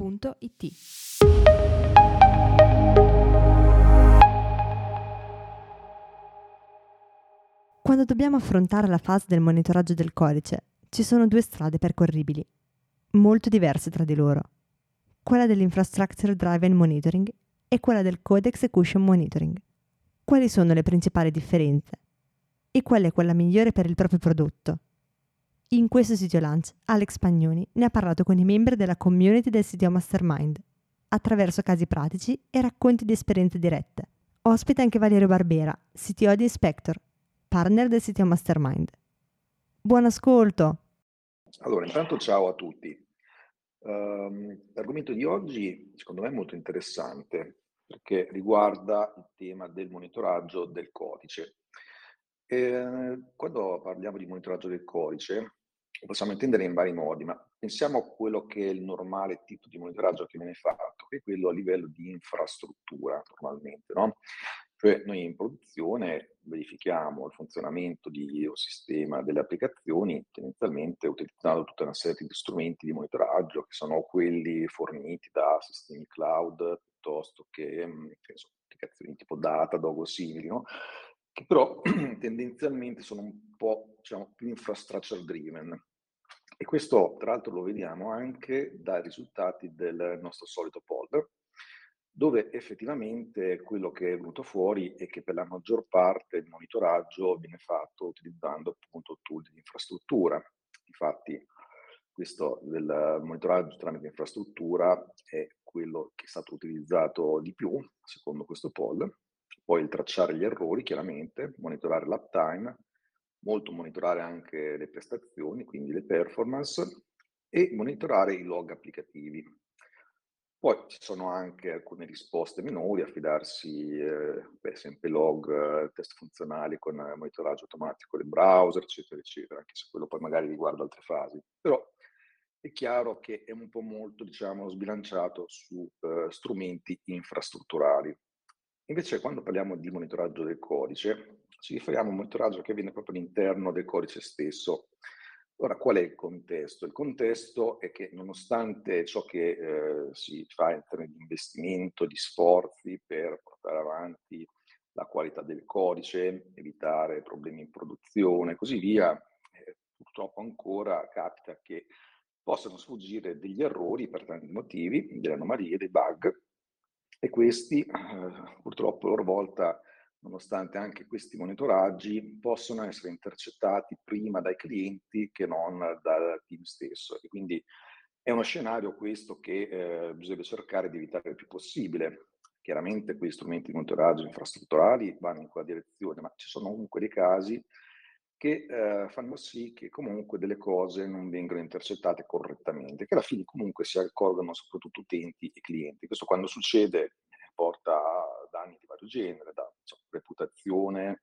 www.it. Quando dobbiamo affrontare la fase del monitoraggio del codice, ci sono due strade percorribili, molto diverse tra di loro. Quella dell'Infrastructure Driven Monitoring e quella del Code Execution Monitoring. Quali sono le principali differenze? E qual è quella migliore per il proprio prodotto? In questo sito lunch, Alex Pagnoni ne ha parlato con i membri della community del CTO Mastermind, attraverso casi pratici e racconti di esperienze dirette. Ospita anche Valerio Barbera, CTO di Inspector, partner del CTO Mastermind. Buon ascolto! Allora, intanto ciao a tutti. Um, l'argomento di oggi secondo me è molto interessante perché riguarda il tema del monitoraggio del codice. E, quando parliamo di monitoraggio del codice, possiamo intendere in vari modi, ma pensiamo a quello che è il normale tipo di monitoraggio che viene fatto, che è quello a livello di infrastruttura normalmente, no? Cioè noi in produzione verifichiamo il funzionamento di un sistema delle applicazioni tendenzialmente utilizzando tutta una serie di strumenti di monitoraggio che sono quelli forniti da sistemi cloud piuttosto che, che so, applicazioni tipo Datadog o simili, no? che però tendenzialmente sono un po' diciamo, più infrastructure driven. E questo tra l'altro lo vediamo anche dai risultati del nostro solito poll, dove effettivamente quello che è venuto fuori è che per la maggior parte il monitoraggio viene fatto utilizzando appunto tool di infrastruttura. Infatti questo del monitoraggio tramite infrastruttura è quello che è stato utilizzato di più, secondo questo poll. Poi il tracciare gli errori, chiaramente, monitorare l'uptime, molto monitorare anche le prestazioni, quindi le performance, e monitorare i log applicativi. Poi ci sono anche alcune risposte minori, affidarsi, eh, per esempio, log, eh, test funzionali con monitoraggio automatico del browser, eccetera, eccetera, anche se quello poi magari riguarda altre fasi. Però è chiaro che è un po' molto, diciamo, sbilanciato su eh, strumenti infrastrutturali. Invece, quando parliamo di monitoraggio del codice, ci riferiamo a un monitoraggio che avviene proprio all'interno del codice stesso. Ora, qual è il contesto? Il contesto è che nonostante ciò che eh, si fa in termini di investimento, di sforzi per portare avanti la qualità del codice, evitare problemi in produzione e così via, eh, purtroppo ancora capita che possano sfuggire degli errori per tanti motivi, delle anomalie, dei bug, e questi eh, purtroppo a loro volta nonostante anche questi monitoraggi possono essere intercettati prima dai clienti che non dal team stesso. E quindi è uno scenario questo che eh, bisogna cercare di evitare il più possibile. Chiaramente questi strumenti di monitoraggio infrastrutturali vanno in quella direzione, ma ci sono comunque dei casi che eh, fanno sì che comunque delle cose non vengano intercettate correttamente, che alla fine comunque si accorgono soprattutto utenti e clienti. Questo quando succede porta a danni di vario genere, da diciamo, reputazione,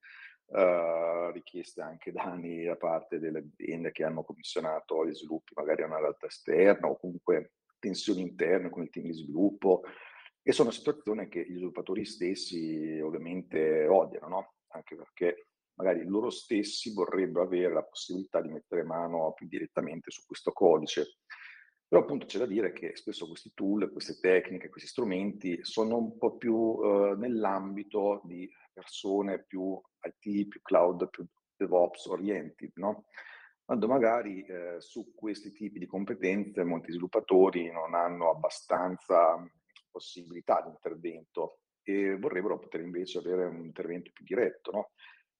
eh, richieste anche danni da parte delle aziende che hanno commissionato gli sviluppi magari a una realtà esterna o comunque tensioni interne con il team di sviluppo e sono situazioni che gli sviluppatori stessi ovviamente odiano, no? anche perché magari loro stessi vorrebbero avere la possibilità di mettere mano più direttamente su questo codice però appunto c'è da dire che spesso questi tool, queste tecniche, questi strumenti sono un po' più eh, nell'ambito di persone più IT, più cloud, più DevOps oriented, no? Quando magari eh, su questi tipi di competenze molti sviluppatori non hanno abbastanza possibilità di intervento e vorrebbero poter invece avere un intervento più diretto, no?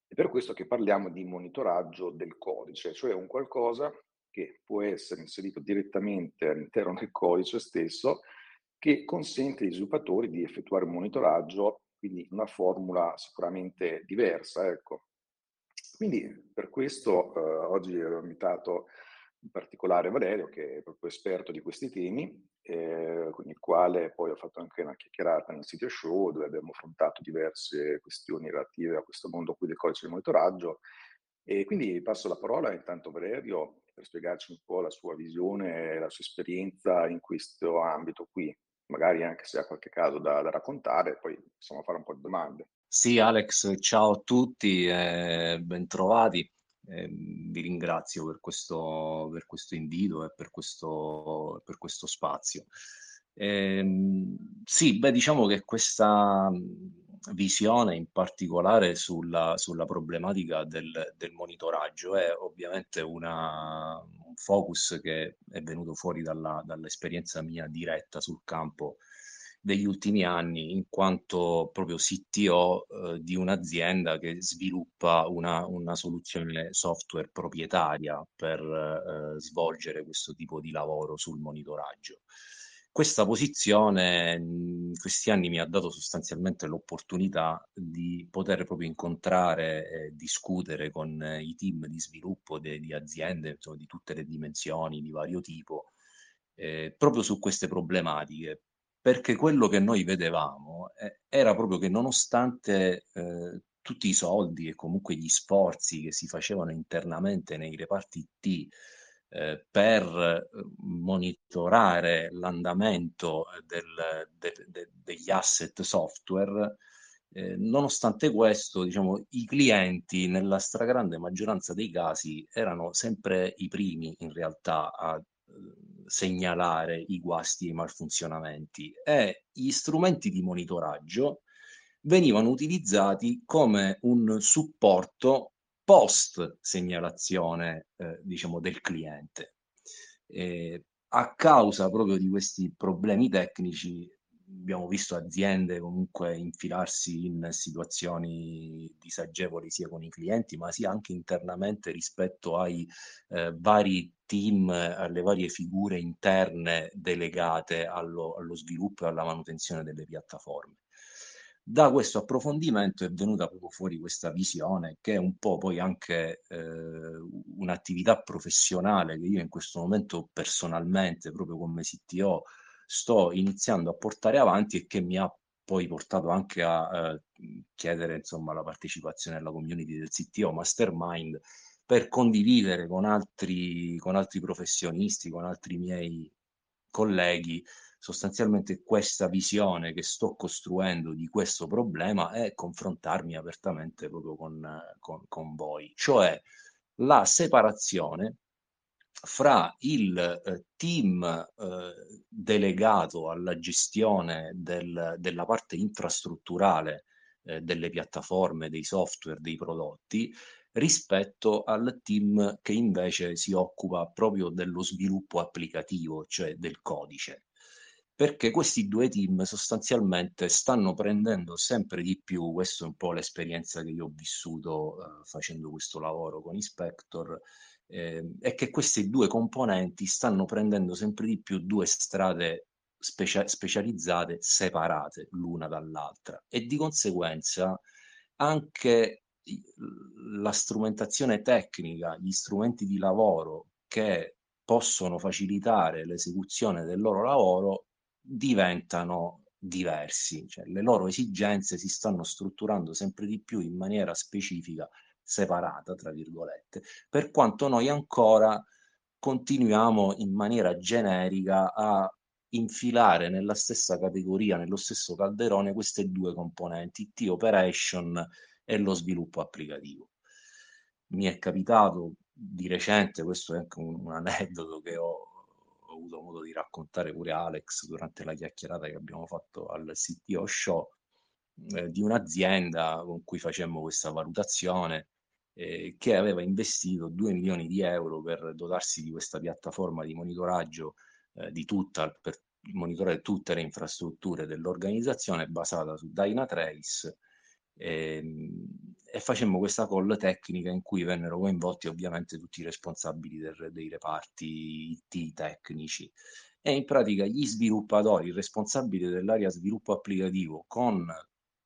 È per questo che parliamo di monitoraggio del codice, cioè un qualcosa che può essere inserito direttamente all'interno del codice stesso, che consente agli sviluppatori di effettuare un monitoraggio, quindi una formula sicuramente diversa. Ecco. Quindi per questo eh, oggi ho invitato in particolare Valerio, che è proprio esperto di questi temi, eh, con il quale poi ho fatto anche una chiacchierata nel sito show dove abbiamo affrontato diverse questioni relative a questo mondo qui del codice di monitoraggio. E quindi passo la parola intanto Valerio per spiegarci un po' la sua visione e la sua esperienza in questo ambito qui, magari anche se ha qualche caso da, da raccontare, poi possiamo fare un po' di domande. Sì, Alex, ciao a tutti, eh, bentrovati. Eh, vi ringrazio per questo, per questo invito e per questo, per questo spazio. Eh, sì, beh, diciamo che questa visione in particolare sulla, sulla problematica del, del, monitoraggio è ovviamente una, un focus che è venuto fuori dalla, dall'esperienza mia diretta sul campo degli ultimi anni in quanto proprio CTO eh, di un'azienda che sviluppa una, una soluzione software proprietaria per eh, svolgere questo tipo di lavoro sul monitoraggio. Questa posizione in questi anni mi ha dato sostanzialmente l'opportunità di poter proprio incontrare e discutere con i team di sviluppo de, di aziende insomma, di tutte le dimensioni, di vario tipo, eh, proprio su queste problematiche, perché quello che noi vedevamo eh, era proprio che nonostante eh, tutti i soldi e comunque gli sforzi che si facevano internamente nei reparti T eh, per eh, monitorare l'andamento del, de, de, degli asset software, eh, nonostante questo, diciamo, i clienti nella stragrande maggioranza dei casi erano sempre i primi in realtà a segnalare i guasti e i malfunzionamenti. E gli strumenti di monitoraggio venivano utilizzati come un supporto post segnalazione eh, diciamo del cliente. E a causa proprio di questi problemi tecnici abbiamo visto aziende comunque infilarsi in situazioni disagevoli sia con i clienti ma sia anche internamente rispetto ai eh, vari team, alle varie figure interne delegate allo, allo sviluppo e alla manutenzione delle piattaforme. Da questo approfondimento è venuta proprio fuori questa visione che è un po' poi anche eh, un'attività professionale che io in questo momento personalmente, proprio come CTO, sto iniziando a portare avanti e che mi ha poi portato anche a eh, chiedere insomma la partecipazione alla community del CTO Mastermind per condividere con altri, con altri professionisti, con altri miei colleghi sostanzialmente questa visione che sto costruendo di questo problema e confrontarmi apertamente proprio con, con, con voi, cioè la separazione fra il eh, team eh, delegato alla gestione del, della parte infrastrutturale eh, delle piattaforme, dei software, dei prodotti, rispetto al team che invece si occupa proprio dello sviluppo applicativo, cioè del codice. Perché questi due team sostanzialmente stanno prendendo sempre di più, questa è un po' l'esperienza che io ho vissuto eh, facendo questo lavoro con Inspector, eh, è che queste due componenti stanno prendendo sempre di più due strade specia- specializzate separate l'una dall'altra. E di conseguenza anche la strumentazione tecnica, gli strumenti di lavoro che possono facilitare l'esecuzione del loro lavoro diventano diversi, cioè le loro esigenze si stanno strutturando sempre di più in maniera specifica separata, tra virgolette, per quanto noi ancora continuiamo in maniera generica a infilare nella stessa categoria, nello stesso calderone, queste due componenti, T-Operation e lo sviluppo applicativo. Mi è capitato di recente, questo è anche un, un aneddoto che ho, avuto modo di raccontare pure Alex durante la chiacchierata che abbiamo fatto al CTO Show, eh, di un'azienda con cui facemmo questa valutazione eh, che aveva investito 2 milioni di euro per dotarsi di questa piattaforma di monitoraggio eh, di tutta, per monitorare tutte le infrastrutture dell'organizzazione basata su Dynatrace e, facemmo questa call tecnica in cui vennero coinvolti ovviamente tutti i responsabili del, dei reparti IT tecnici e in pratica gli sviluppatori, i responsabili dell'area sviluppo applicativo con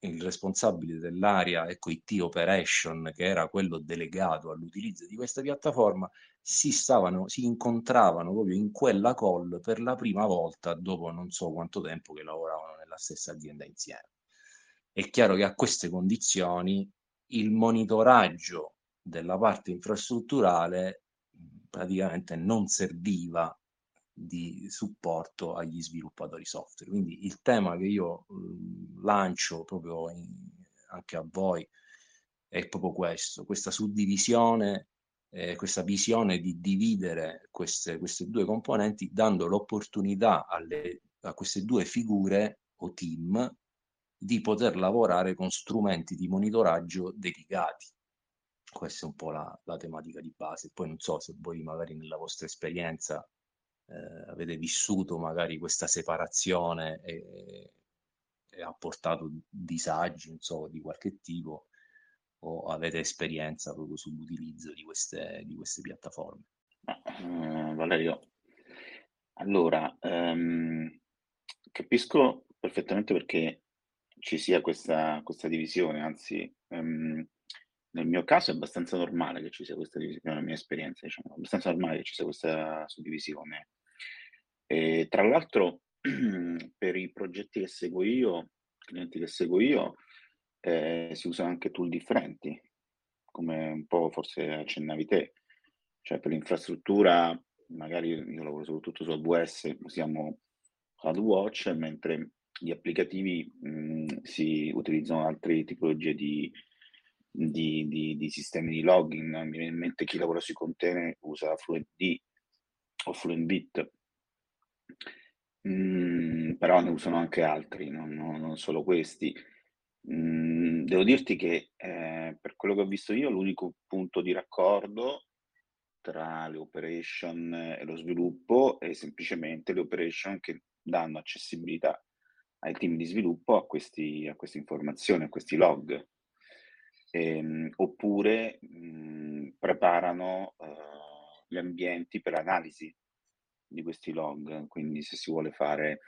il responsabile dell'area ecco, IT Operation, che era quello delegato all'utilizzo di questa piattaforma, si, stavano, si incontravano proprio in quella call per la prima volta dopo non so quanto tempo che lavoravano nella stessa azienda insieme. È chiaro che a queste condizioni il monitoraggio della parte infrastrutturale praticamente non serviva di supporto agli sviluppatori software. Quindi il tema che io lancio proprio in, anche a voi è proprio questo, questa suddivisione, eh, questa visione di dividere queste, queste due componenti dando l'opportunità alle, a queste due figure o team di poter lavorare con strumenti di monitoraggio dedicati. Questa è un po' la, la tematica di base. Poi non so se voi magari nella vostra esperienza eh, avete vissuto magari questa separazione e, e ha portato disagi insomma, di qualche tipo o avete esperienza proprio sull'utilizzo di queste, di queste piattaforme? Uh, Valerio, allora um, capisco perfettamente perché ci sia questa, questa divisione, anzi um, nel mio caso è abbastanza normale che ci sia questa divisione, nella mia esperienza, diciamo, è abbastanza normale che ci sia questa suddivisione. E, tra l'altro, per i progetti che seguo io, clienti che seguo io, eh, si usano anche tool differenti, come un po' forse accennavi te. Cioè per l'infrastruttura, magari io lavoro soprattutto su AWS, usiamo CloudWatch, mentre gli applicativi mh, si utilizzano altre tipologie di, di, di, di, sistemi di login. Mi viene in mente chi lavora sui container usa FluentD o FluentBit Mm, però ne usano anche altri, non, non, non solo questi. Mm, devo dirti che eh, per quello che ho visto io, l'unico punto di raccordo tra le operation e lo sviluppo è semplicemente le operation che danno accessibilità ai team di sviluppo a, questi, a queste informazioni, a questi log, ehm, oppure mh, preparano uh, gli ambienti per analisi di questi log, quindi se si vuole fare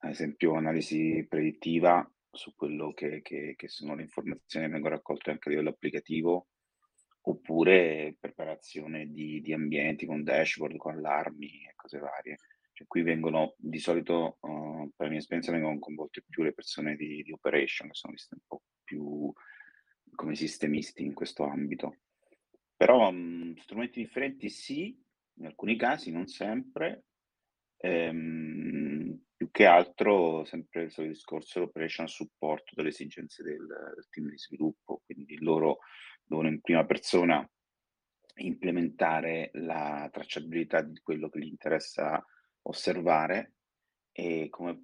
ad esempio analisi predittiva su quello che, che, che sono le informazioni che vengono raccolte anche a livello applicativo, oppure preparazione di, di ambienti con dashboard, con allarmi e cose varie. Cioè, qui vengono di solito, uh, per la mia esperienza, vengono coinvolte più le persone di, di operation, che sono viste un po' più come sistemisti in questo ambito. Però um, strumenti differenti sì, in alcuni casi, non sempre, ehm, più che altro sempre il solito discorso l'operation supporto delle esigenze del, del, team di sviluppo, quindi loro devono in prima persona implementare la tracciabilità di quello che gli interessa osservare e come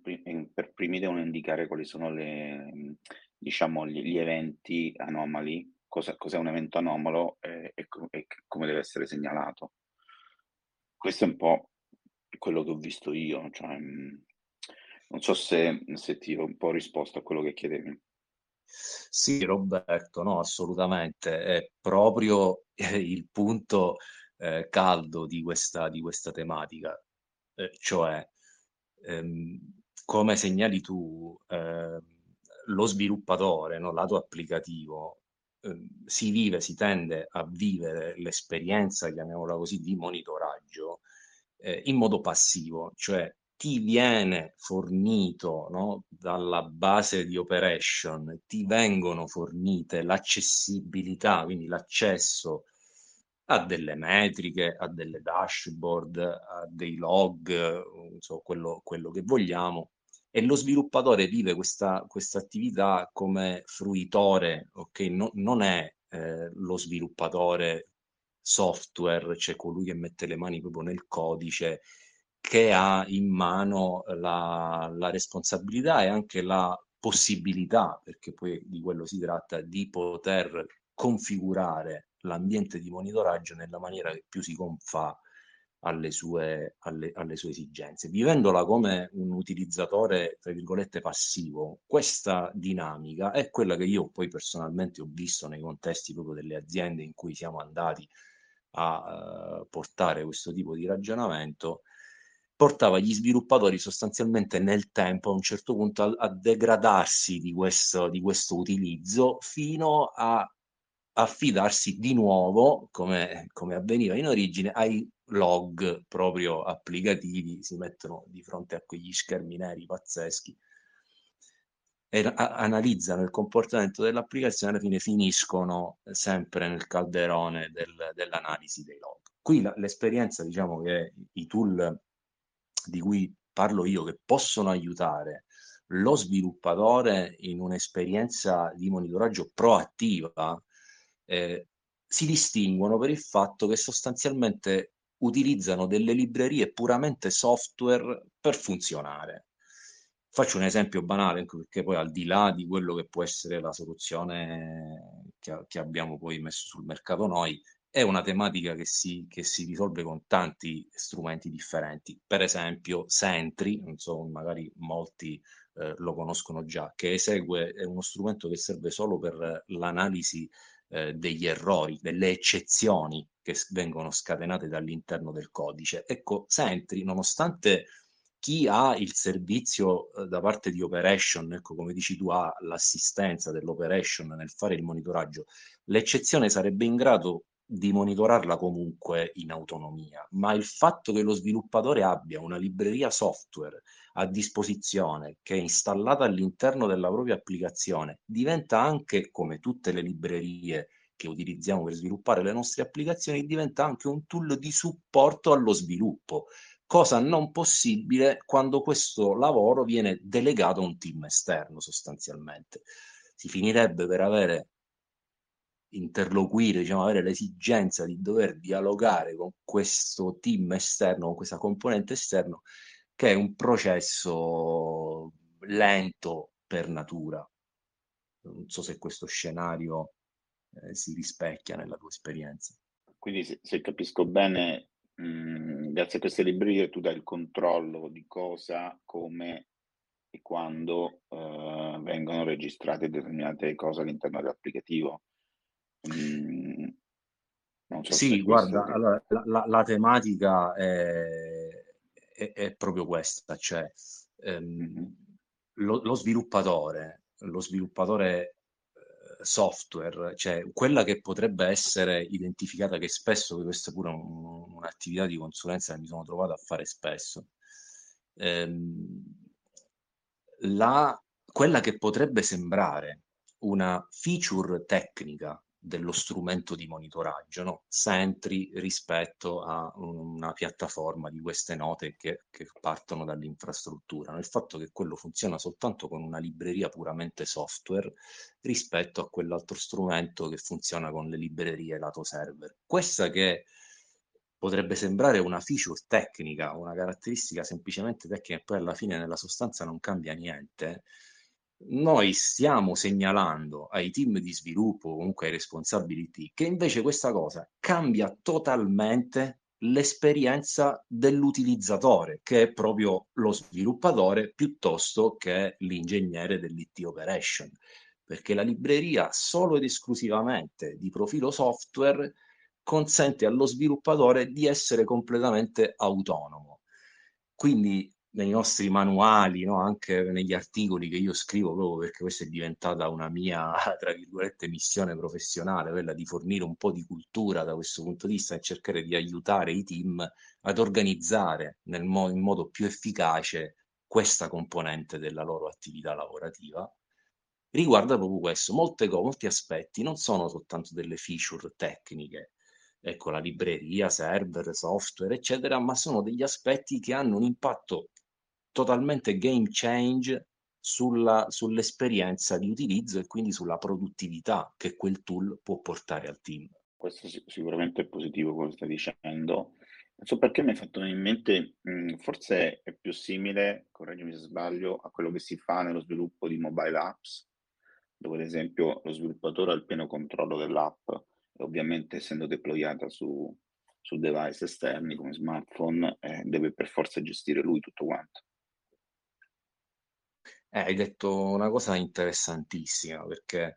per primi devono indicare quali sono le, diciamo, gli, gli eventi anomali, cosa, cos'è un evento anomalo e, e, e come deve essere segnalato. Questo è un po' quello che ho visto io, cioè, mm, non so se, se ti ho un po' risposto a quello che chiedevi. Sì, Roberto, no, assolutamente. È proprio eh, il punto eh, caldo di questa, di questa tematica, eh, cioè, ehm, come segnali tu, eh, lo sviluppatore, no, lato applicativo, Ehm, si vive, si tende a vivere l'esperienza, chiamiamola così, di monitoraggio eh, in modo passivo, cioè ti viene fornito no, dalla base di operation, ti vengono fornite l'accessibilità, quindi l'accesso a delle metriche, a delle dashboard, a dei log, so, quello, quello che vogliamo, e lo sviluppatore vive questa, questa attività come fruitore, ok? No, non è eh, lo sviluppatore software, cioè colui che mette le mani proprio nel codice, che ha in mano la, la responsabilità e anche la possibilità, perché poi di quello si tratta, di poter configurare l'ambiente di monitoraggio nella maniera che più si confà alle sue, alle, alle sue esigenze. Vivendola come un utilizzatore, tra virgolette, passivo, questa dinamica è quella che io poi personalmente ho visto nei contesti proprio delle aziende in cui siamo andati a uh, portare questo tipo di ragionamento portava gli sviluppatori sostanzialmente nel tempo, a un certo punto, a, a degradarsi di questo, di questo utilizzo fino a affidarsi di nuovo, come, come avveniva in origine, ai log proprio applicativi, si mettono di fronte a quegli schermi neri pazzeschi e analizzano il comportamento dell'applicazione, alla fine finiscono sempre nel calderone del, dell'analisi dei log. Qui la, l'esperienza, diciamo che i tool di cui parlo io, che possono aiutare lo sviluppatore in un'esperienza di monitoraggio proattiva, eh, si distinguono per il fatto che sostanzialmente utilizzano delle librerie puramente software per funzionare. Faccio un esempio banale, perché poi al di là di quello che può essere la soluzione che, che abbiamo poi messo sul mercato noi, è una tematica che si, che si, risolve con tanti strumenti differenti. Per esempio, Sentry, non so, magari molti eh, lo conoscono già, che esegue, è uno strumento che serve solo per l'analisi eh, degli errori, delle eccezioni che vengono scatenate dall'interno del codice. Ecco, Sentry, nonostante chi ha il servizio eh, da parte di Operation, ecco come dici tu, ha l'assistenza dell'Operation nel fare il monitoraggio, l'eccezione sarebbe in grado di monitorarla comunque in autonomia, ma il fatto che lo sviluppatore abbia una libreria software a disposizione che è installata all'interno della propria applicazione diventa anche, come tutte le librerie che utilizziamo per sviluppare le nostre applicazioni, diventa anche un tool di supporto allo sviluppo, cosa non possibile quando questo lavoro viene delegato a un team esterno sostanzialmente. Si finirebbe per avere interloquire, diciamo, avere l'esigenza di dover dialogare con questo team esterno, con questa componente esterno, che è un processo lento per natura. Non so se questo scenario eh, si rispecchia nella tua esperienza. Quindi se, se capisco bene, mh, mm, grazie a queste librerie tu dai il controllo di cosa, come e quando eh, vengono registrate determinate cose all'interno dell'applicativo. Mm, so sì, guarda, allora, la, la, la, tematica è, è, è, proprio questa, cioè ehm, mm-hmm. lo, lo, sviluppatore, lo sviluppatore eh, software, cioè quella che potrebbe essere identificata, che spesso, questa è pure un, un'attività di consulenza che mi sono trovato a fare spesso, ehm, la, quella che potrebbe sembrare una feature tecnica dello strumento di monitoraggio, no? Sentry rispetto a una piattaforma di queste note che, che partono dall'infrastruttura. No? Il fatto che quello funziona soltanto con una libreria puramente software rispetto a quell'altro strumento che funziona con le librerie lato server. Questa che potrebbe sembrare una feature tecnica, una caratteristica semplicemente tecnica e poi alla fine nella sostanza non cambia niente noi stiamo segnalando ai team di sviluppo, comunque ai responsabili che invece questa cosa cambia totalmente l'esperienza dell'utilizzatore, che è proprio lo sviluppatore piuttosto che l'ingegnere dell'IT operation, perché la libreria solo ed esclusivamente di profilo software consente allo sviluppatore di essere completamente autonomo. Quindi nei nostri manuali, no? anche negli articoli che io scrivo, proprio perché questa è diventata una mia, tra virgolette, missione professionale, quella di fornire un po' di cultura da questo punto di vista e cercare di aiutare i team ad organizzare mo- in modo più efficace questa componente della loro attività lavorativa. Riguarda proprio questo, Molte molti aspetti non sono soltanto delle feature tecniche, ecco la libreria, server, software, eccetera, ma sono degli aspetti che hanno un impatto totalmente game change sulla, sull'esperienza di utilizzo e quindi sulla produttività che quel tool può portare al team. Questo sicuramente è positivo quello che stai dicendo. Non so perché mi hai fatto in mente, mh, forse è più simile, correggimi se sbaglio, a quello che si fa nello sviluppo di mobile apps, dove ad esempio lo sviluppatore ha il pieno controllo dell'app e ovviamente essendo deployata su, su device esterni come smartphone eh, deve per forza gestire lui tutto quanto. Eh, hai detto una cosa interessantissima perché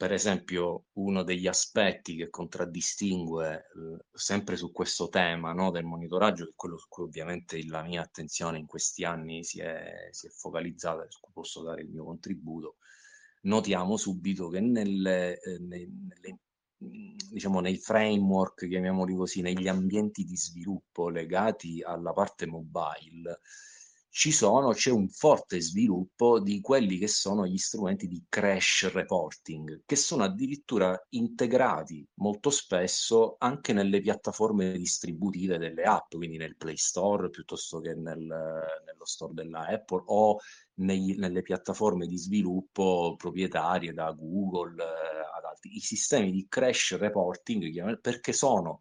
per esempio, uno degli aspetti che contraddistingue eh, sempre su questo tema no, del monitoraggio, che è quello su cui ovviamente la mia attenzione in questi anni si è, si è focalizzata, su cui posso dare il mio contributo, notiamo subito che nelle, eh, nelle, diciamo, nei framework, chiamiamoli così, negli ambienti di sviluppo legati alla parte mobile, ci sono, c'è un forte sviluppo di quelli che sono gli strumenti di crash reporting, che sono addirittura integrati molto spesso anche nelle piattaforme distributive delle app, quindi nel Play Store piuttosto che nel, nello store della Apple o nei, nelle piattaforme di sviluppo proprietarie da Google eh, ad altri. I sistemi di crash reporting perché sono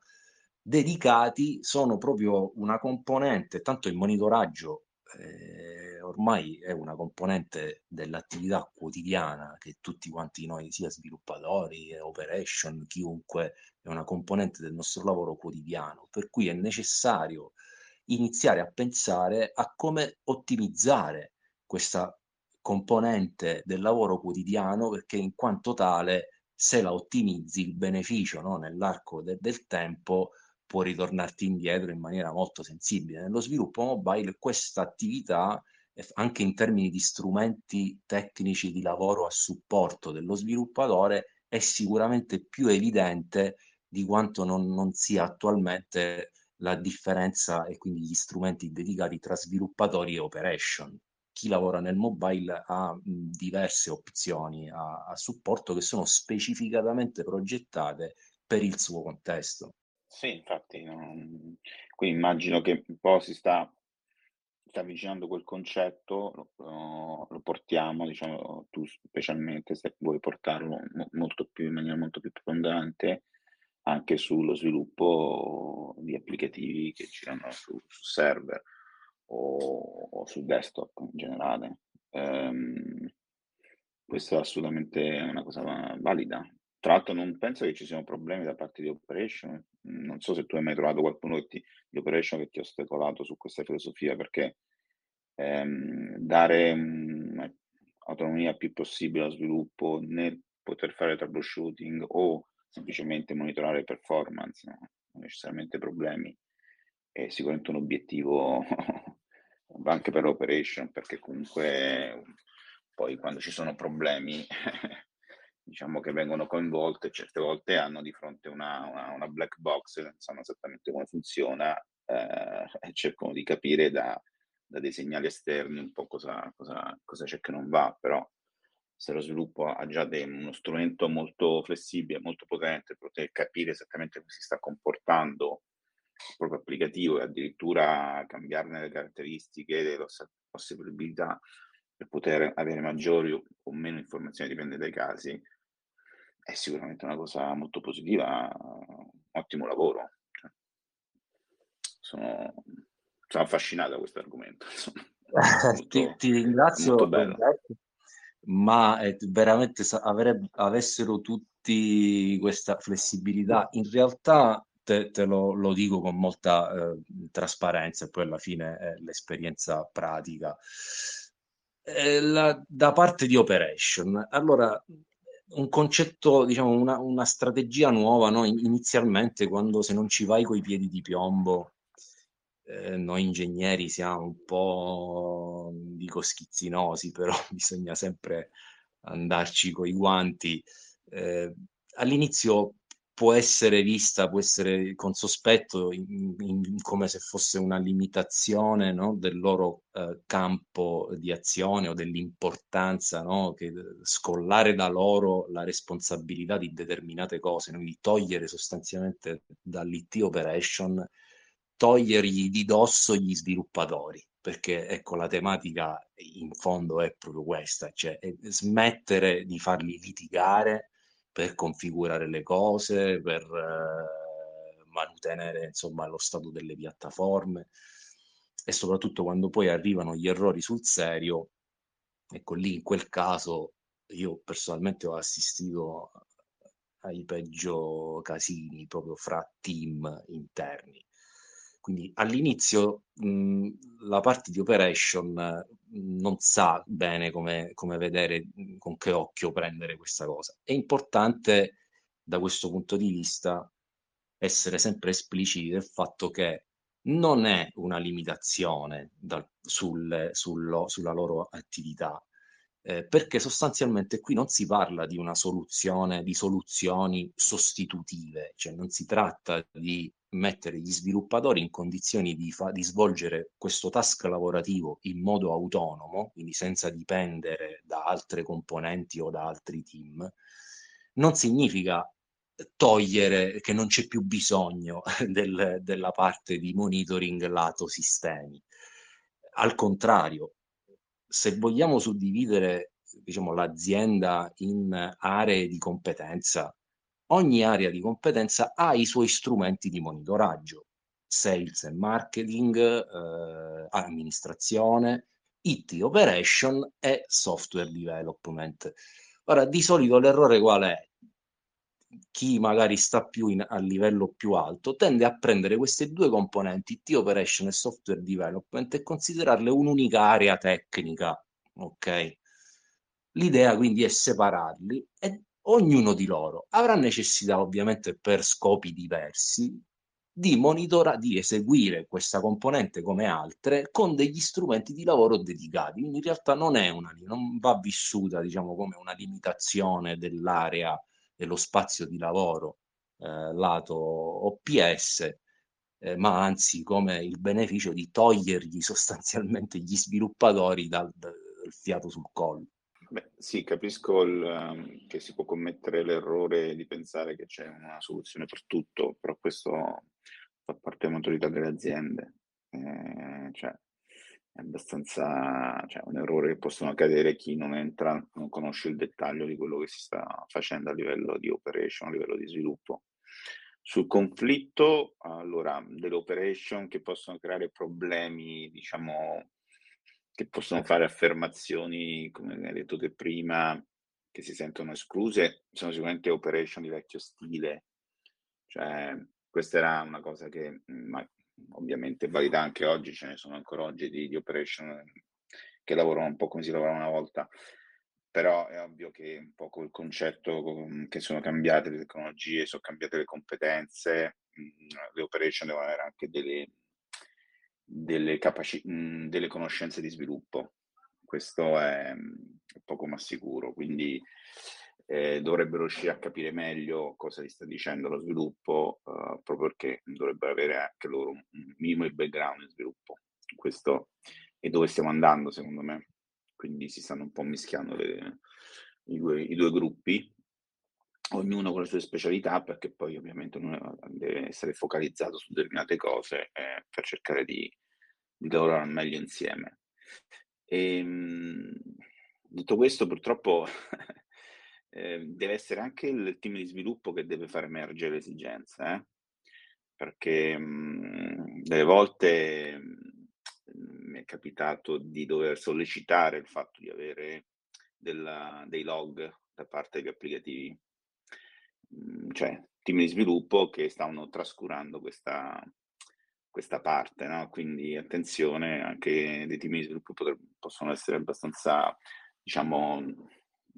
dedicati, sono proprio una componente, tanto il monitoraggio eh, ormai è una componente dell'attività quotidiana che tutti quanti noi, sia sviluppatori, operation, chiunque, è una componente del nostro lavoro quotidiano, per cui è necessario iniziare a pensare a come ottimizzare questa componente del lavoro quotidiano perché in quanto tale se la ottimizzi il beneficio no, nell'arco de- del tempo può ritornarti indietro in maniera molto sensibile. Nello sviluppo mobile questa attività, anche in termini di strumenti tecnici di lavoro a supporto dello sviluppatore, è sicuramente più evidente di quanto non, non sia attualmente la differenza e quindi gli strumenti dedicati tra sviluppatori e operation. Chi lavora nel mobile ha diverse opzioni a, a supporto che sono specificatamente progettate per il suo contesto. Sì, infatti, non... qui immagino che un po' si sta, sta avvicinando quel concetto, lo, lo portiamo, diciamo, tu specialmente se vuoi portarlo molto più, in maniera molto più preponderante anche sullo sviluppo di applicativi che girano su, su server o, o, su desktop in generale. Um, questo è assolutamente una cosa valida. Tra l'altro non penso che ci siano problemi da parte di Operation, non so se tu hai mai trovato qualcuno che ti, di Operation che ti ha ostacolato su questa filosofia, perché ehm, dare um, autonomia più possibile allo sviluppo nel poter fare troubleshooting o semplicemente monitorare performance, no? non necessariamente problemi, è sicuramente un obiettivo anche per l'operation, perché comunque poi quando ci sono problemi diciamo che vengono coinvolte, certe volte hanno di fronte una, una, una black box, non sanno esattamente come funziona eh, e cercano di capire da, da, dei segnali esterni un po' cosa, cosa, cosa, c'è che non va, però se lo sviluppo ha già dei, uno strumento molto flessibile, molto potente per poter capire esattamente come si sta comportando il proprio applicativo e addirittura cambiarne le caratteristiche, le possibilità per poter avere maggiori o meno informazioni, dipende dai casi, è sicuramente una cosa molto positiva, ottimo lavoro. Cioè, sono, sono affascinato da questo argomento. Molto, ti, ti, ringrazio, ma eh, veramente avrebbe, avessero tutti questa flessibilità. In realtà te, te lo, lo, dico con molta eh, trasparenza e poi alla fine è l'esperienza pratica. Eh, la, da parte di Operation, allora un concetto, diciamo, una, una strategia nuova, no? Inizialmente, quando se non ci vai coi piedi di piombo, eh, noi ingegneri siamo un po', dico schizzinosi, però bisogna sempre andarci coi guanti. Eh, all'inizio può essere vista, può essere con sospetto in, in, come se fosse una limitazione no, del loro eh, campo di azione o dell'importanza, no, che scollare da loro la responsabilità di determinate cose, no, di togliere sostanzialmente dall'IT operation, togliergli di dosso gli sviluppatori perché ecco la tematica in fondo è proprio questa, cioè smettere di farli litigare per configurare le cose, per eh, mantenere insomma lo stato delle piattaforme e soprattutto quando poi arrivano gli errori sul serio, ecco lì in quel caso io personalmente ho assistito ai peggio casini proprio fra team interni. Quindi all'inizio mh, la parte di operation non sa bene come, come vedere, con che occhio prendere questa cosa. È importante da questo punto di vista essere sempre espliciti del fatto che non è una limitazione dal, sul, sul, sulla loro attività, eh, perché sostanzialmente qui non si parla di una soluzione, di soluzioni sostitutive, cioè non si tratta di mettere gli sviluppatori in condizioni di, fa- di svolgere questo task lavorativo in modo autonomo, quindi senza dipendere da altre componenti o da altri team, non significa togliere che non c'è più bisogno del, della parte di monitoring lato sistemi. Al contrario, se vogliamo suddividere diciamo, l'azienda in aree di competenza, ogni area di competenza ha i suoi strumenti di monitoraggio, sales e marketing, eh, amministrazione, IT operation e software development. Ora, di solito l'errore qual è? Chi magari sta più in, a livello più alto tende a prendere queste due componenti, IT operation e software development, e considerarle un'unica area tecnica. Ok? L'idea quindi è separarli e ognuno di loro avrà necessità, ovviamente per scopi diversi, di monitorare, di eseguire questa componente come altre con degli strumenti di lavoro dedicati. Quindi in realtà non è una, non va vissuta diciamo come una limitazione dell'area, dello spazio di lavoro eh, lato OPS, eh, ma anzi come il beneficio di togliergli sostanzialmente gli sviluppatori dal, dal fiato sul collo. Beh, sì, capisco il, um, che si può commettere l'errore di pensare che c'è una soluzione per tutto, però questo fa parte della maturità delle aziende. Eh, cioè, è abbastanza cioè, un errore che possono accadere chi non entra, non conosce il dettaglio di quello che si sta facendo a livello di operation, a livello di sviluppo. Sul conflitto, allora, delle operation che possono creare problemi, diciamo, che possono fare affermazioni, come hai detto te prima, che si sentono escluse, sono sicuramente operation di vecchio stile. Cioè, questa era una cosa che ma, ovviamente è valida anche oggi, ce ne sono ancora oggi di, di operation che lavorano un po' come si lavorava una volta, però è ovvio che un po' col concetto che sono cambiate le tecnologie, sono cambiate le competenze, le operation devono avere anche delle, delle, capaci- mh, delle conoscenze di sviluppo. Questo è, è poco ma sicuro, quindi eh, dovrebbero riuscire a capire meglio cosa gli sta dicendo lo sviluppo, uh, proprio perché dovrebbero avere anche loro un minimo di background in sviluppo. Questo è dove stiamo andando, secondo me. Quindi si stanno un po' mischiando le, i, due, i due gruppi ognuno con le sue specialità, perché poi ovviamente uno deve essere focalizzato su determinate cose eh, per cercare di, di, lavorare meglio insieme. E, ehm, detto questo, purtroppo eh, deve essere anche il team di sviluppo che deve far emergere le esigenze, eh? perché mh, delle volte mh, mi è capitato di dover sollecitare il fatto di avere della, dei log da parte degli applicativi cioè team di sviluppo che stavano trascurando questa, questa parte, no? Quindi attenzione, anche dei team di sviluppo potrebbe, possono essere abbastanza, diciamo,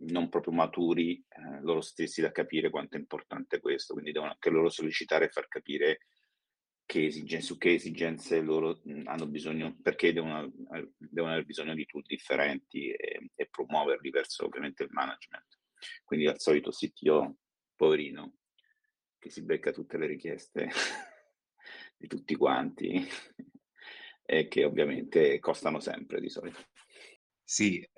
non proprio maturi eh, loro stessi da capire quanto è importante questo, quindi devono anche loro sollecitare e far capire che esigenze, su che esigenze loro mhmm, hanno bisogno, perché devono, devono aver bisogno di tool differenti e, e promuoverli verso ovviamente il management. Quindi al solito CTO poverino, che si becca tutte le richieste di tutti quanti e che ovviamente costano sempre di solito. Sì, eh,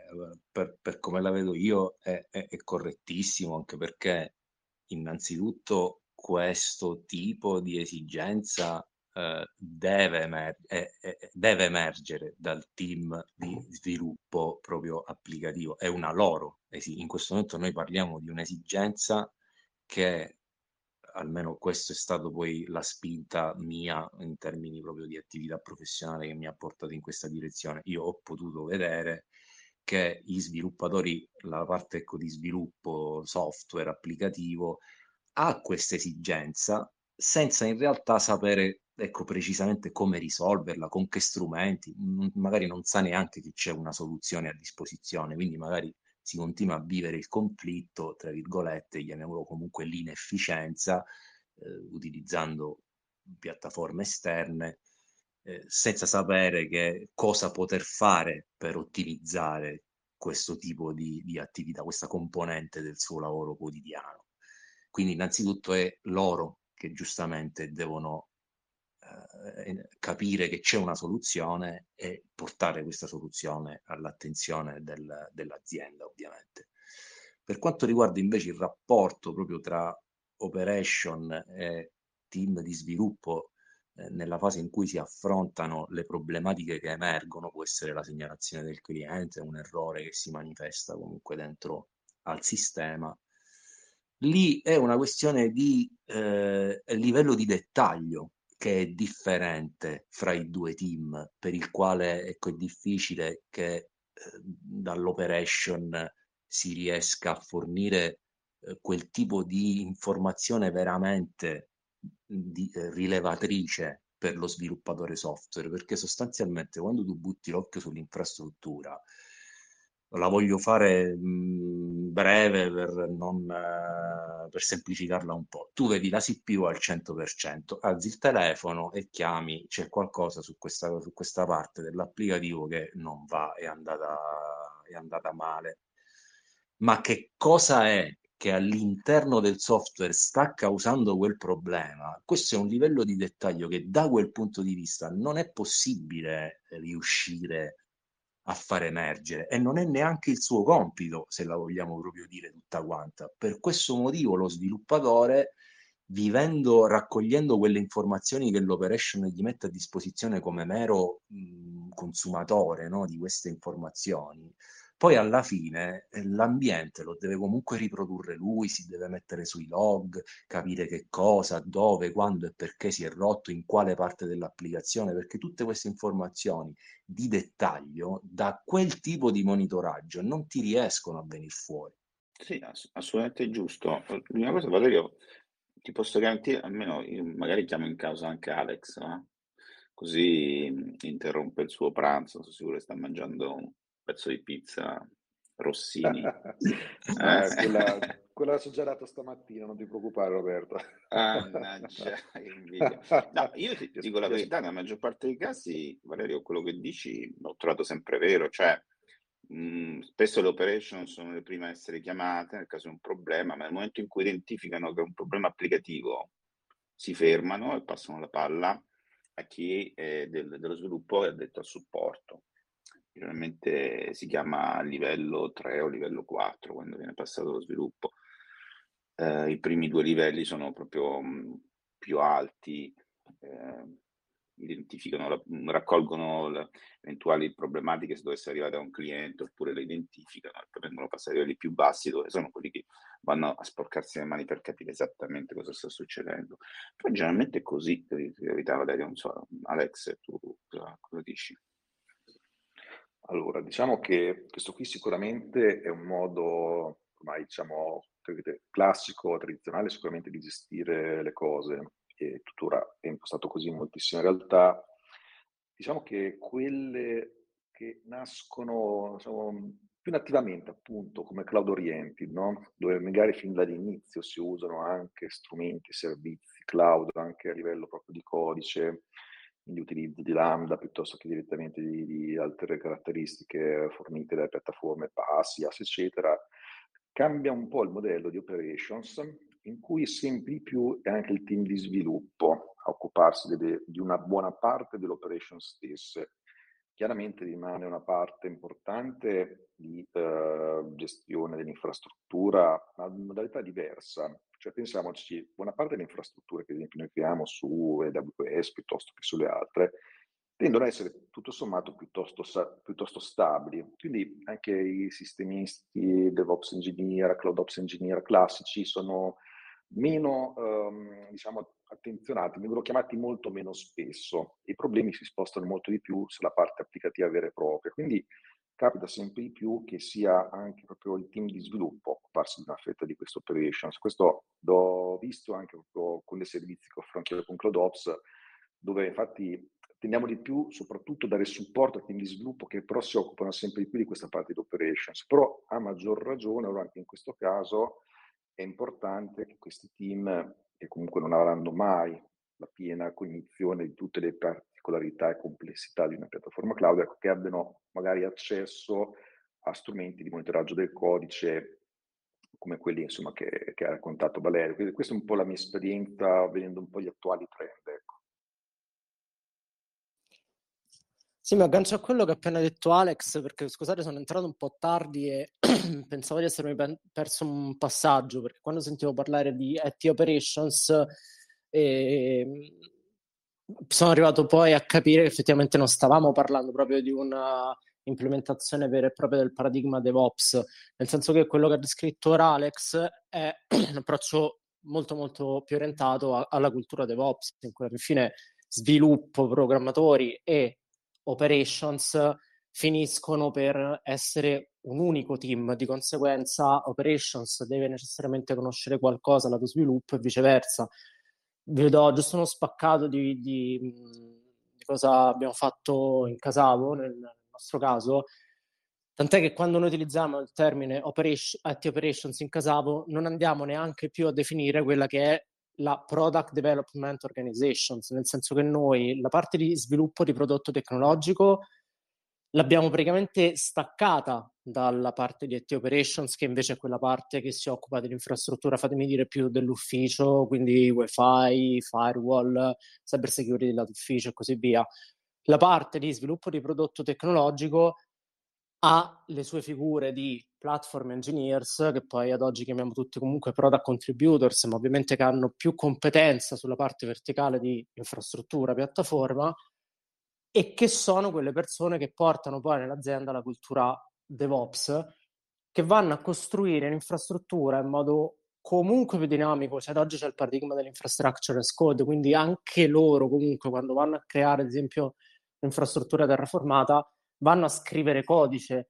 per, per come la vedo io è, è, è correttissimo, anche perché innanzitutto questo tipo di esigenza eh, deve, emer- eh, eh, deve, emergere dal team di sviluppo proprio applicativo, è una loro. in questo momento noi parliamo di un'esigenza che almeno questo è stato poi la spinta mia in termini proprio di attività professionale che mi ha portato in questa direzione. Io ho potuto vedere che gli sviluppatori, la parte ecco, di sviluppo software applicativo, ha questa esigenza senza in realtà sapere ecco precisamente come risolverla, con che strumenti, magari non sa neanche che c'è una soluzione a disposizione, quindi magari si continua a vivere il conflitto, tra virgolette, chiamiamolo comunque l'inefficienza, eh, utilizzando piattaforme esterne, eh, senza sapere che cosa poter fare per ottimizzare questo tipo di, di attività, questa componente del suo lavoro quotidiano. Quindi innanzitutto è loro che giustamente devono eh, capire che c'è una soluzione e portare questa soluzione all'attenzione del, dell'azienda, ovviamente. Per quanto riguarda invece il rapporto proprio tra operation e team di sviluppo eh, nella fase in cui si affrontano le problematiche che emergono, può essere la segnalazione del cliente, un errore che si manifesta comunque dentro al sistema, lì è una questione di eh, livello di dettaglio che è differente fra i due team, per il quale ecco, è difficile che eh, dall'operation si riesca a fornire eh, quel tipo di informazione veramente di, eh, rilevatrice per lo sviluppatore software, perché sostanzialmente quando tu butti l'occhio sull'infrastruttura, la voglio fare mh, breve per, non, eh, per semplificarla un po'. Tu vedi la CPU al 100%, alzi il telefono e chiami, c'è qualcosa su questa, su questa parte dell'applicativo che non va, è andata, è andata male. Ma che cosa è che all'interno del software sta causando quel problema? Questo è un livello di dettaglio che da quel punto di vista non è possibile riuscire a far emergere e non è neanche il suo compito, se la vogliamo proprio dire tutta quanta. Per questo motivo lo sviluppatore, vivendo, raccogliendo quelle informazioni che l'operation gli mette a disposizione come mero mh, consumatore no, di queste informazioni, poi alla fine eh, l'ambiente lo deve comunque riprodurre lui, si deve mettere sui log, capire che cosa, dove, quando e perché si è rotto, in quale parte dell'applicazione, perché tutte queste informazioni di dettaglio da quel tipo di monitoraggio non ti riescono a venire fuori. Sì, ass- assolutamente giusto. L'unica cosa, Valerio, ti posso garantire, almeno magari chiamo in causa anche Alex, no? così interrompe il suo pranzo, sono sicuro che sta mangiando pezzo di pizza Rossini. eh, quella, quella l'ho stamattina, non ti preoccupare Roberto. Mannaggia, no, io ti dico la verità, nella maggior parte dei casi, Valerio, quello che dici l'ho trovato sempre vero, cioè mh, spesso le operation sono le prime a essere chiamate nel caso di un problema, ma nel momento in cui identificano che è un problema applicativo si fermano e passano la palla a chi è del, dello sviluppo e addetto al supporto generalmente si chiama livello 3 o livello 4 quando viene passato lo sviluppo. Eh, I primi due livelli sono proprio mh, mm, più alti, eh, identificano, raccolgono le eventuali problematiche se dovesse arrivare da un cliente oppure le identificano poi vengono passati a livelli più bassi dove sono quelli che vanno a sporcarsi le mani per capire esattamente cosa sta succedendo. Poi generalmente è così, in verità Valerio, non so, Alex, tu cosa dici? Allora, diciamo che questo qui sicuramente è un modo ormai, diciamo, classico, tradizionale sicuramente di gestire le cose e tuttora è impostato così in moltissime realtà. Diciamo che quelle che nascono diciamo, più nativamente appunto come cloud oriented, no? dove magari fin dall'inizio si usano anche strumenti, servizi cloud anche a livello proprio di codice, quindi utilizzo di Lambda piuttosto che direttamente di, di altre caratteristiche fornite dalle piattaforme PaaS, IaaS, eccetera, cambia un po' il modello di operations in cui sempre di più è anche il team di sviluppo a occuparsi delle, di una buona parte dell'operation stesse. Chiaramente rimane una parte importante di eh, gestione dell'infrastruttura, ma in modalità diversa, cioè pensiamoci, buona parte delle infrastrutture che ad esempio noi creiamo su AWS piuttosto che sulle altre tendono ad essere tutto sommato piuttosto, piuttosto stabili. Quindi anche i sistemisti, DevOps Engineer, CloudOps Engineer classici sono meno um, diciamo, attenzionati, vengono chiamati molto meno spesso. I problemi si spostano molto di più sulla parte applicativa vera e propria. Quindi capita sempre di più che sia anche proprio il team di sviluppo a occuparsi di una fetta di queste operations. Questo l'ho visto anche proprio con i servizi che offro anche io con CloudOps, dove infatti tendiamo di più soprattutto a dare supporto ai team di sviluppo che però si occupano sempre di più di questa parte di operations. Però a maggior ragione, allora anche in questo caso, è importante che questi team, che comunque non avranno mai la piena cognizione di tutte le particolarità e complessità di una piattaforma cloud, ecco, che abbiano magari accesso a strumenti di monitoraggio del codice come quelli insomma, che, che ha raccontato Valerio. Quindi questa è un po' la mia esperienza vedendo un po' gli attuali trend. Ecco. Sì, mi aggancio a quello che ha appena detto Alex, perché scusate, sono entrato un po' tardi e pensavo di essermi perso un passaggio, perché quando sentivo parlare di IT Operations eh, sono arrivato poi a capire che effettivamente non stavamo parlando proprio di una implementazione vera e propria del paradigma DevOps, nel senso che quello che ha descritto ora Alex è un approccio molto molto più orientato a, alla cultura DevOps, in cui alla fine sviluppo, programmatori e operations finiscono per essere un unico team, di conseguenza operations deve necessariamente conoscere qualcosa lato sviluppo e viceversa. Vi do giusto uno spaccato di, di, di cosa abbiamo fatto in Casavo nel, nel nostro caso, tant'è che quando noi utilizziamo il termine operation, IT operations in Casavo non andiamo neanche più a definire quella che è la Product Development Organizations, nel senso che noi la parte di sviluppo di prodotto tecnologico l'abbiamo praticamente staccata dalla parte di IT Operations, che invece è quella parte che si occupa dell'infrastruttura, fatemi dire più dell'ufficio, quindi wifi, firewall, cyber security dell'ufficio e così via. La parte di sviluppo di prodotto tecnologico ha le sue figure di platform engineers, che poi ad oggi chiamiamo tutti comunque product contributors, ma ovviamente che hanno più competenza sulla parte verticale di infrastruttura, piattaforma, e che sono quelle persone che portano poi nell'azienda la cultura DevOps, che vanno a costruire l'infrastruttura in modo comunque più dinamico, cioè ad oggi c'è il paradigma dell'infrastructure as code, quindi anche loro comunque quando vanno a creare ad esempio l'infrastruttura terraformata vanno a scrivere codice.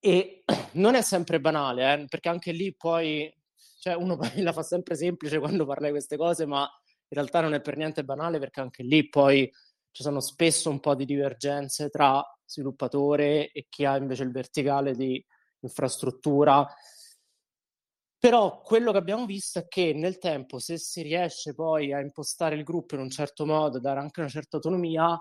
E non è sempre banale, eh, perché anche lì poi, cioè uno la fa sempre semplice quando parla di queste cose, ma in realtà non è per niente banale perché anche lì poi ci sono spesso un po' di divergenze tra sviluppatore e chi ha invece il verticale di infrastruttura. Però quello che abbiamo visto è che nel tempo, se si riesce poi a impostare il gruppo in un certo modo, dare anche una certa autonomia,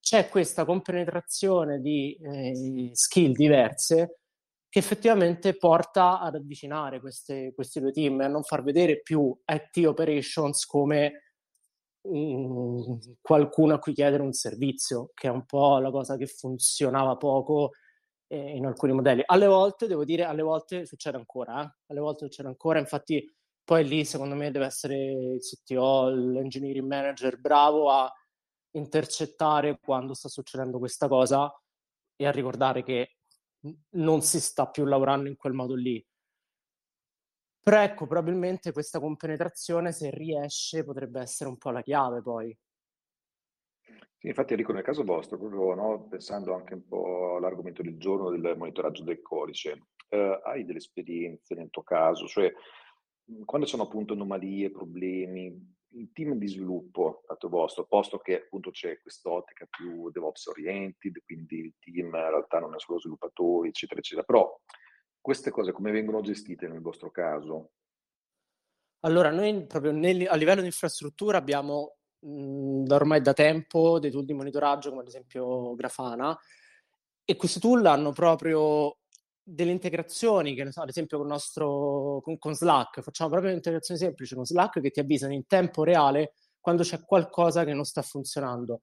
c'è questa compenetrazione di eh, skill diverse che effettivamente porta ad avvicinare queste, questi due team e a non far vedere più IT Operations come qualcuno a cui chiedere un servizio, che è un po' la cosa che funzionava poco eh, in alcuni modelli. Alle volte, devo dire, alle volte succede ancora, eh? alle volte succede ancora, infatti poi lì secondo me deve essere il CTO, l'engineering manager bravo a intercettare quando sta succedendo questa cosa e a ricordare che non si sta più lavorando in quel modo lì. Però ecco, probabilmente questa compenetrazione, se riesce, potrebbe essere un po' la chiave poi. Sì, infatti Enrico, nel caso vostro, proprio no, pensando anche un po' all'argomento del giorno del monitoraggio del codice, eh, hai delle esperienze nel tuo caso? Cioè, quando sono appunto anomalie, problemi, il team di sviluppo lato vostro, posto che appunto c'è quest'ottica più DevOps oriented, quindi il team in realtà non è solo sviluppatori, eccetera, eccetera, però queste cose come vengono gestite nel vostro caso? Allora, noi proprio nel, a livello di infrastruttura abbiamo mh, ormai da tempo dei tool di monitoraggio come ad esempio Grafana e questi tool hanno proprio delle integrazioni, che ad esempio con, nostro, con, con Slack, facciamo proprio un'integrazione semplice con Slack che ti avvisano in tempo reale quando c'è qualcosa che non sta funzionando.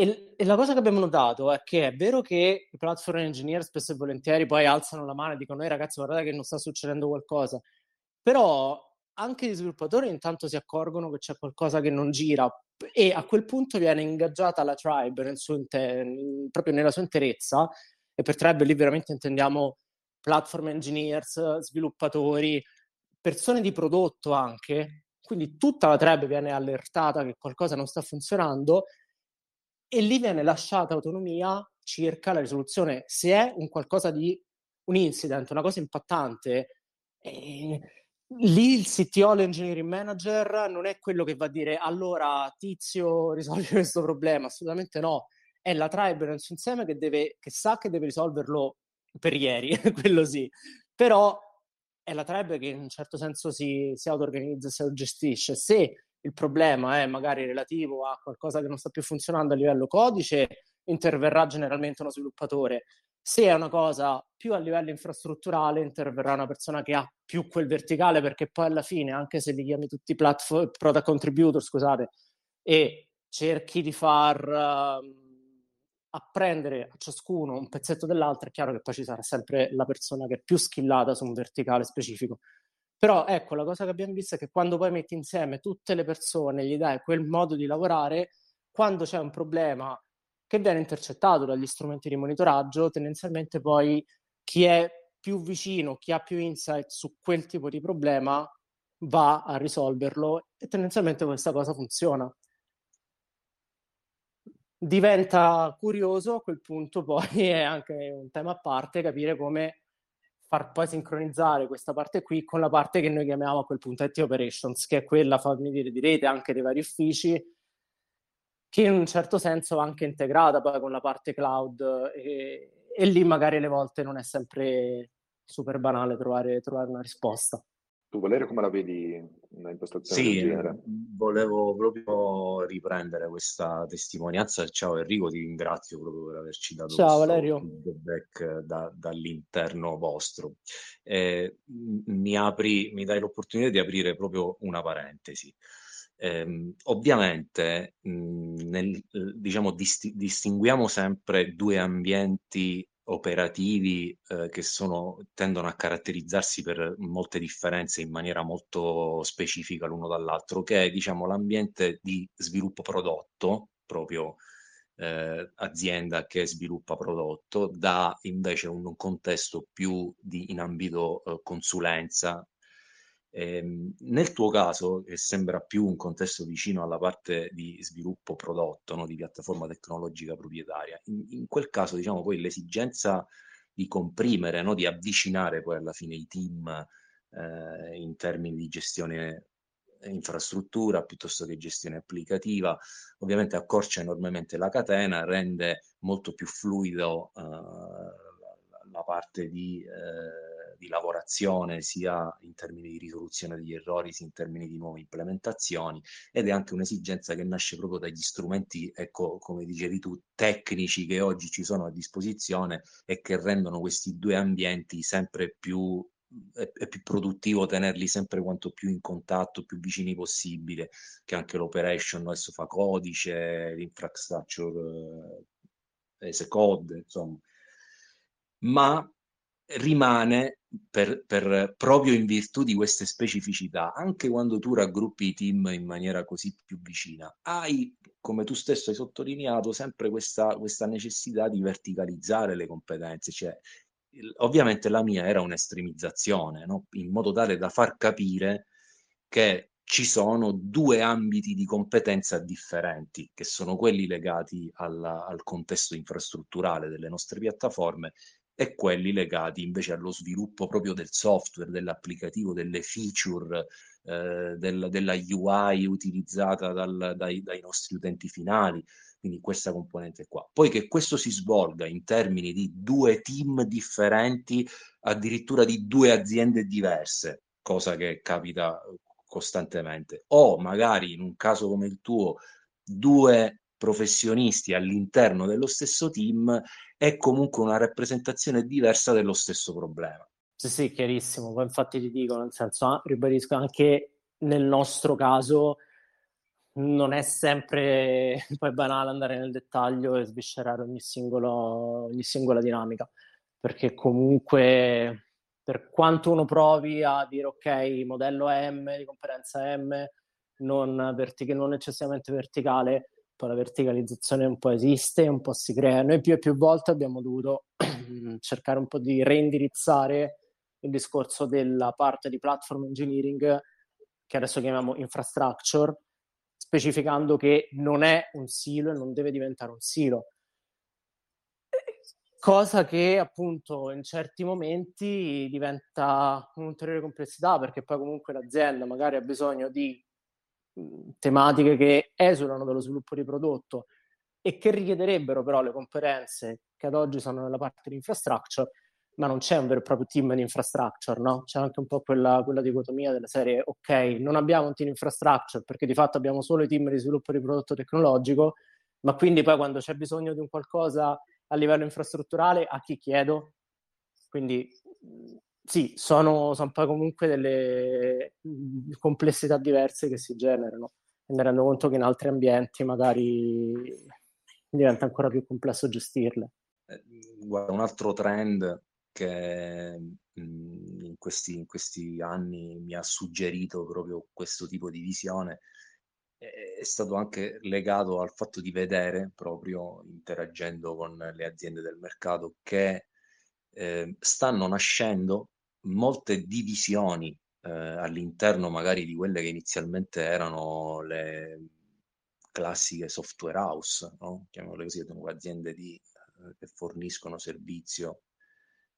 E, e, la cosa che abbiamo notato è che è vero che i platform engineer spesso e volentieri poi alzano la mano e dicono: ragazzi, guardate che non sta succedendo qualcosa. Però anche gli sviluppatori intanto si accorgono che c'è qualcosa che non gira e a quel punto viene ingaggiata la tribe nel inter- proprio nella sua interezza e per tribe lì veramente intendiamo platform engineers, sviluppatori, persone di prodotto anche, quindi tutta la tribe viene allertata che qualcosa non sta funzionando e lì viene lasciata autonomia circa la risoluzione. Se è un qualcosa di un incident, una cosa impattante, eh, lì il CTO, l'engineering manager, non è quello che va a dire allora tizio risolvi questo problema, assolutamente no. È la tribe nel suo insieme che, deve, che sa che deve risolverlo per ieri, quello sì. Però è la tribe che in un certo senso si, si auto-organizza, si autogestisce. Se il problema è magari relativo a qualcosa che non sta più funzionando a livello codice, interverrà generalmente uno sviluppatore. Se è una cosa più a livello infrastrutturale, interverrà una persona che ha più quel verticale, perché poi alla fine, anche se li chiami tutti platform, product contributor, scusate, e cerchi di far uh, apprendere a ciascuno un pezzetto dell'altro, è chiaro che poi ci sarà sempre la persona che è più skillata su un verticale specifico. Però ecco, la cosa che abbiamo visto è che quando poi metti insieme tutte le persone, gli dai quel modo di lavorare, quando c'è un problema che viene intercettato dagli strumenti di monitoraggio, tendenzialmente poi chi è più vicino, chi ha più insight su quel tipo di problema va a risolverlo e tendenzialmente questa cosa funziona. Diventa curioso a quel punto poi è anche un tema a parte capire come far poi sincronizzare questa parte qui con la parte che noi chiamiamo a quel punto IT Operations, che è quella, fammi dire, di rete anche dei vari uffici, che in un certo senso va anche integrata poi con la parte cloud e, e lì magari le volte non è sempre super banale trovare, trovare una risposta. Tu Valerio come la vedi una impostazione sì, del genere? volevo proprio riprendere questa testimonianza. Ciao Enrico, ti ringrazio proprio per averci dato Ciao, questo Valerio. feedback da, dall'interno vostro. Eh, mi, apri, mi dai l'opportunità di aprire proprio una parentesi. Eh, ovviamente, mh, nel, diciamo, disti- distinguiamo sempre due ambienti operativi eh, che sono, tendono a caratterizzarsi per molte differenze in maniera molto specifica l'uno dall'altro, che è diciamo, l'ambiente di sviluppo prodotto, proprio eh, azienda che sviluppa prodotto, da invece un, contesto più di, in ambito eh, consulenza, Ehm, nel tuo caso, che sembra più un contesto vicino alla parte di sviluppo prodotto, no? di piattaforma tecnologica proprietaria, in, in, quel caso, diciamo, poi l'esigenza di comprimere, no? di avvicinare poi alla fine i team eh, in termini di gestione infrastruttura piuttosto che gestione applicativa, ovviamente accorcia enormemente la catena, rende molto più fluido eh, la parte di eh, di lavorazione sia in termini di risoluzione degli errori sia in termini di nuove implementazioni ed è anche un'esigenza che nasce proprio dagli strumenti, ecco, come dicevi tu, tecnici che oggi ci sono a disposizione e che rendono questi due ambienti sempre più è, più produttivo tenerli sempre quanto più in contatto, più vicini possibile, che anche l'operation adesso fa codice, l'infrastructure eh, code, insomma. Ma rimane per, per, proprio in virtù di queste specificità, anche quando tu raggruppi i team in maniera così più vicina, hai, come tu stesso hai sottolineato, sempre questa, questa necessità di verticalizzare le competenze, cioè ovviamente la mia era un'estremizzazione, no? in modo tale da far capire che ci sono due ambiti di competenza differenti, che sono quelli legati alla, al contesto infrastrutturale delle nostre piattaforme e quelli legati invece allo sviluppo proprio del software, dell'applicativo, delle feature, eh, del, della UI utilizzata dal, dai, dai nostri utenti finali quindi questa componente qua. Poi che questo si svolga in termini di due team differenti, addirittura di due aziende diverse, cosa che capita costantemente, o magari in un caso come il tuo, due professionisti all'interno dello stesso team è comunque una rappresentazione diversa dello stesso problema. Sì, sì, chiarissimo. Poi infatti ti dico, nel senso, ah, ribadisco anche nel nostro caso non è sempre poi banale andare nel dettaglio e sviscerare ogni, singolo, ogni singola dinamica, perché comunque per quanto uno provi a dire ok, modello M di competenza M, non, vertic- non eccessivamente verticale, la verticalizzazione un po' esiste, un po' si crea. Noi più e più volte abbiamo dovuto cercare un po' di reindirizzare il discorso della parte di platform engineering, che adesso chiamiamo infrastructure, specificando che non è un silo e non deve diventare un silo. cosa che appunto in certi momenti diventa un'ulteriore complessità perché poi comunque l'azienda magari ha bisogno di tematiche che esulano dallo sviluppo di prodotto e che richiederebbero però le competenze che ad oggi sono nella parte di infrastructure, ma non c'è un vero e proprio team di infrastructure, no? C'è anche un po' quella, quella dicotomia della serie, ok, non abbiamo un team infrastructure perché di fatto abbiamo solo i team di sviluppo di prodotto tecnologico, ma quindi poi quando c'è bisogno di un qualcosa a livello infrastrutturale a chi chiedo? Quindi sì, sono, sono poi comunque delle complessità diverse che si generano e mi rendo conto che in altri ambienti magari diventa ancora più complesso gestirle. Eh, guarda, un altro trend che in questi, in questi anni mi ha suggerito proprio questo tipo di visione è stato anche legato al fatto di vedere, proprio interagendo con le aziende del mercato, che eh, stanno nascendo molte divisioni eh, all'interno magari di quelle che inizialmente erano le classiche software house, no? chiamiamole così, aziende di, eh, che forniscono servizio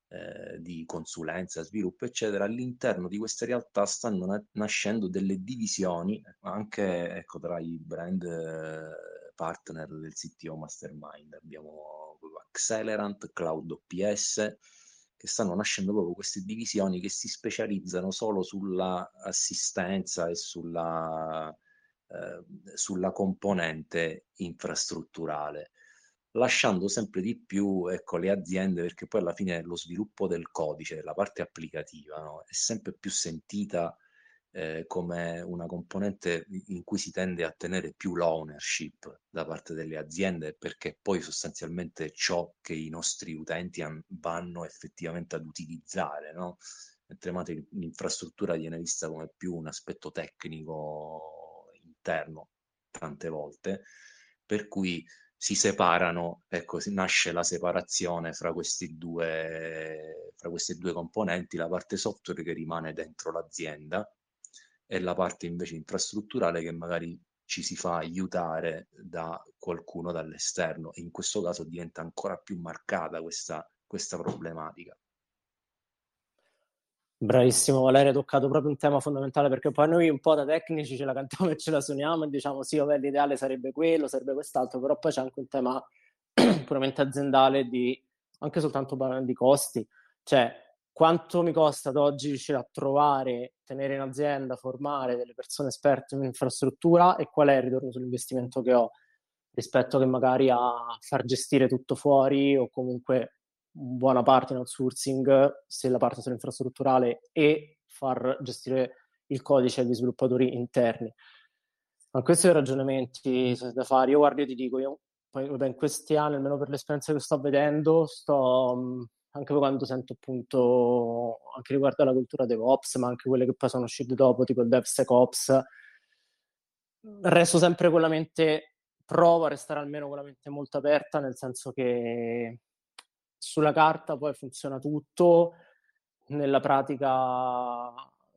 eh, di consulenza, sviluppo, eccetera, all'interno di queste realtà stanno na- nascendo delle divisioni anche ecco, tra i brand eh, partner del CTO Mastermind. Abbiamo Accelerant, Cloud OPS, che stanno nascendo proprio queste divisioni che si specializzano solo sull'assistenza e sulla, eh, sulla componente infrastrutturale lasciando sempre di più ecco, le aziende, perché poi alla fine lo sviluppo del codice, la parte applicativa, no? è sempre più sentita eh, come una componente in cui si tende a tenere più l'ownership da parte delle aziende, perché poi sostanzialmente ciò che i nostri utenti an- vanno effettivamente ad utilizzare, no? mentre l'infrastruttura viene vista come più un aspetto tecnico interno tante volte, per cui si separano, ecco, nasce la separazione fra due, fra queste due componenti, la parte software che rimane dentro l'azienda e la parte invece infrastrutturale che magari ci si fa aiutare da qualcuno dall'esterno e in questo caso diventa ancora più marcata questa, questa problematica. Bravissimo Valerio, hai toccato proprio un tema fondamentale perché poi noi un po' da tecnici ce la cantiamo e ce la suoniamo e diciamo sì, vabbè, l'ideale sarebbe quello, sarebbe quest'altro, però poi c'è anche un tema puramente aziendale di anche soltanto di costi, cioè quanto mi costa ad oggi riuscire a trovare, tenere in azienda, formare delle persone esperte in infrastruttura e qual è il ritorno sull'investimento che ho rispetto che magari a far gestire tutto fuori o comunque buona parte in outsourcing, se la parte sull'infrastrutturale e far gestire il codice agli sviluppatori interni. Ma questi sono i ragionamenti da fare. Io guardo, io ti dico, io poi in questi anni, almeno per l'esperienza che sto vedendo, sto anche quando sento appunto anche riguardo alla cultura DevOps, ma anche quelle che poi sono uscite dopo, tipo il DevSecOps, resto sempre con la mente, provo a restare almeno con la mente molto aperta, nel senso che sulla carta poi funziona tutto, nella pratica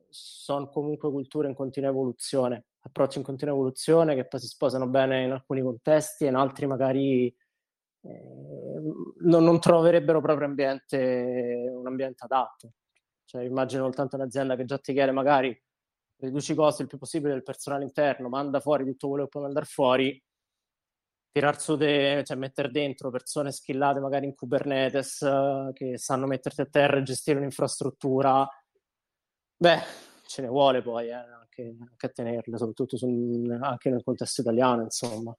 sono comunque culture in continua evoluzione, approcci in continua evoluzione che poi si sposano bene in alcuni contesti e in altri magari non, non, troverebbero proprio ambiente, un ambiente adatto. Cioè, immagino soltanto un'azienda che già ti chiede magari riduci i costi il più possibile del personale interno, manda fuori tutto quello che può mandare fuori, tirar su, de, cioè mettere dentro persone skillate magari in Kubernetes che sanno metterti a terra e gestire un'infrastruttura, beh, ce ne vuole poi eh, anche, anche, a tenerle, soprattutto su, anche nel contesto italiano, insomma.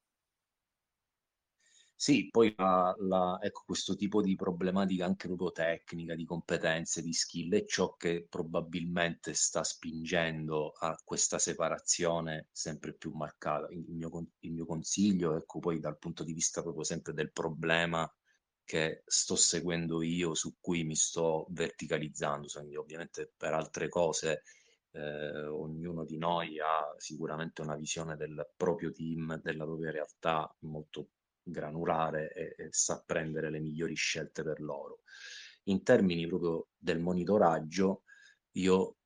Sì, poi la, la, ecco, questo tipo di problematica anche proprio tecnica, di competenze, di skill, è ciò che probabilmente sta spingendo a questa separazione sempre più marcata. Il mio, il mio consiglio, ecco, poi dal punto di vista proprio sempre del problema che sto seguendo io, su cui mi sto verticalizzando, quindi ovviamente per altre cose eh, ognuno di noi ha sicuramente una visione del proprio team, della propria realtà molto granulare e, e sa prendere le migliori scelte per loro. In termini proprio del monitoraggio, io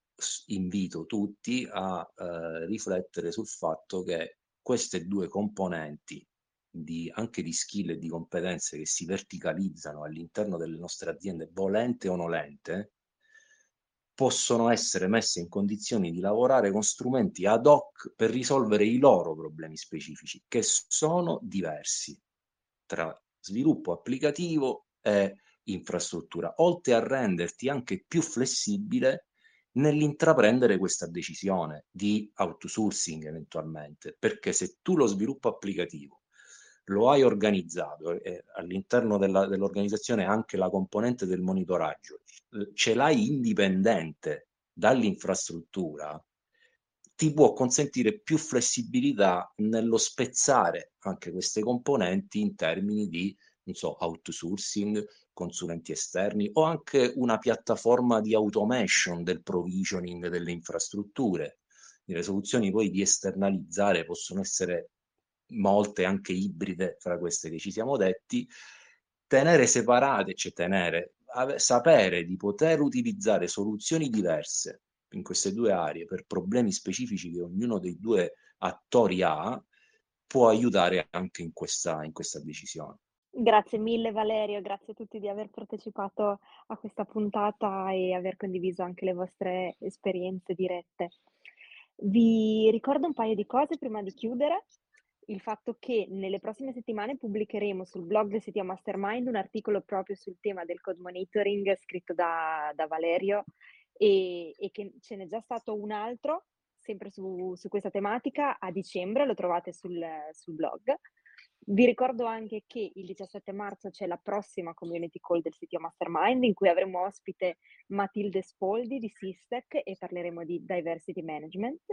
invito tutti a eh, riflettere sul fatto che queste due componenti di, anche di skill e di competenze che si verticalizzano all'interno delle nostre aziende, volente o nolente, possono essere messe in condizioni di lavorare con strumenti ad hoc per risolvere i loro problemi specifici, che sono diversi tra sviluppo applicativo e infrastruttura, oltre a renderti anche più flessibile nell'intraprendere questa decisione di outsourcing eventualmente, perché se tu lo sviluppo applicativo lo hai organizzato e all'interno della, dell'organizzazione anche la componente del monitoraggio ce l'hai indipendente dall'infrastruttura, ti può consentire più flessibilità nello spezzare anche queste componenti in termini di non so, outsourcing, consulenti esterni o anche una piattaforma di automation del provisioning delle infrastrutture. Le soluzioni poi di esternalizzare possono essere molte anche ibride fra queste che ci siamo detti, tenere separate, cioè tenere, sapere di poter utilizzare soluzioni diverse in queste due aree per problemi specifici che ognuno dei due attori ha, può aiutare anche in questa, in questa decisione. Grazie mille Valerio, grazie a tutti di aver partecipato a questa puntata e aver condiviso anche le vostre esperienze dirette. Vi ricordo un paio di cose prima di chiudere il fatto che nelle prossime settimane pubblicheremo sul blog del CTO Mastermind un articolo proprio sul tema del code monitoring scritto da, da Valerio e, e, che ce n'è già stato un altro sempre su, su questa tematica a dicembre, lo trovate sul, sul blog. Vi ricordo anche che il 17 marzo c'è la prossima community call del CTO Mastermind in cui avremo ospite Matilde Spoldi di Sistec e parleremo di diversity management.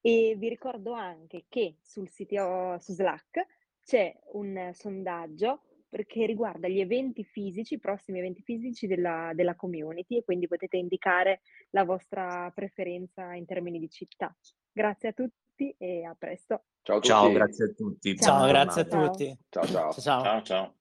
E vi ricordo anche che sul sito su Slack c'è un sondaggio che riguarda gli eventi fisici, i prossimi eventi fisici della, della community e quindi potete indicare la vostra preferenza in termini di città. Grazie a tutti e a presto. Ciao, ciao grazie a tutti. Ciao, ciao grazie a tutti. ciao. ciao. ciao. ciao. ciao.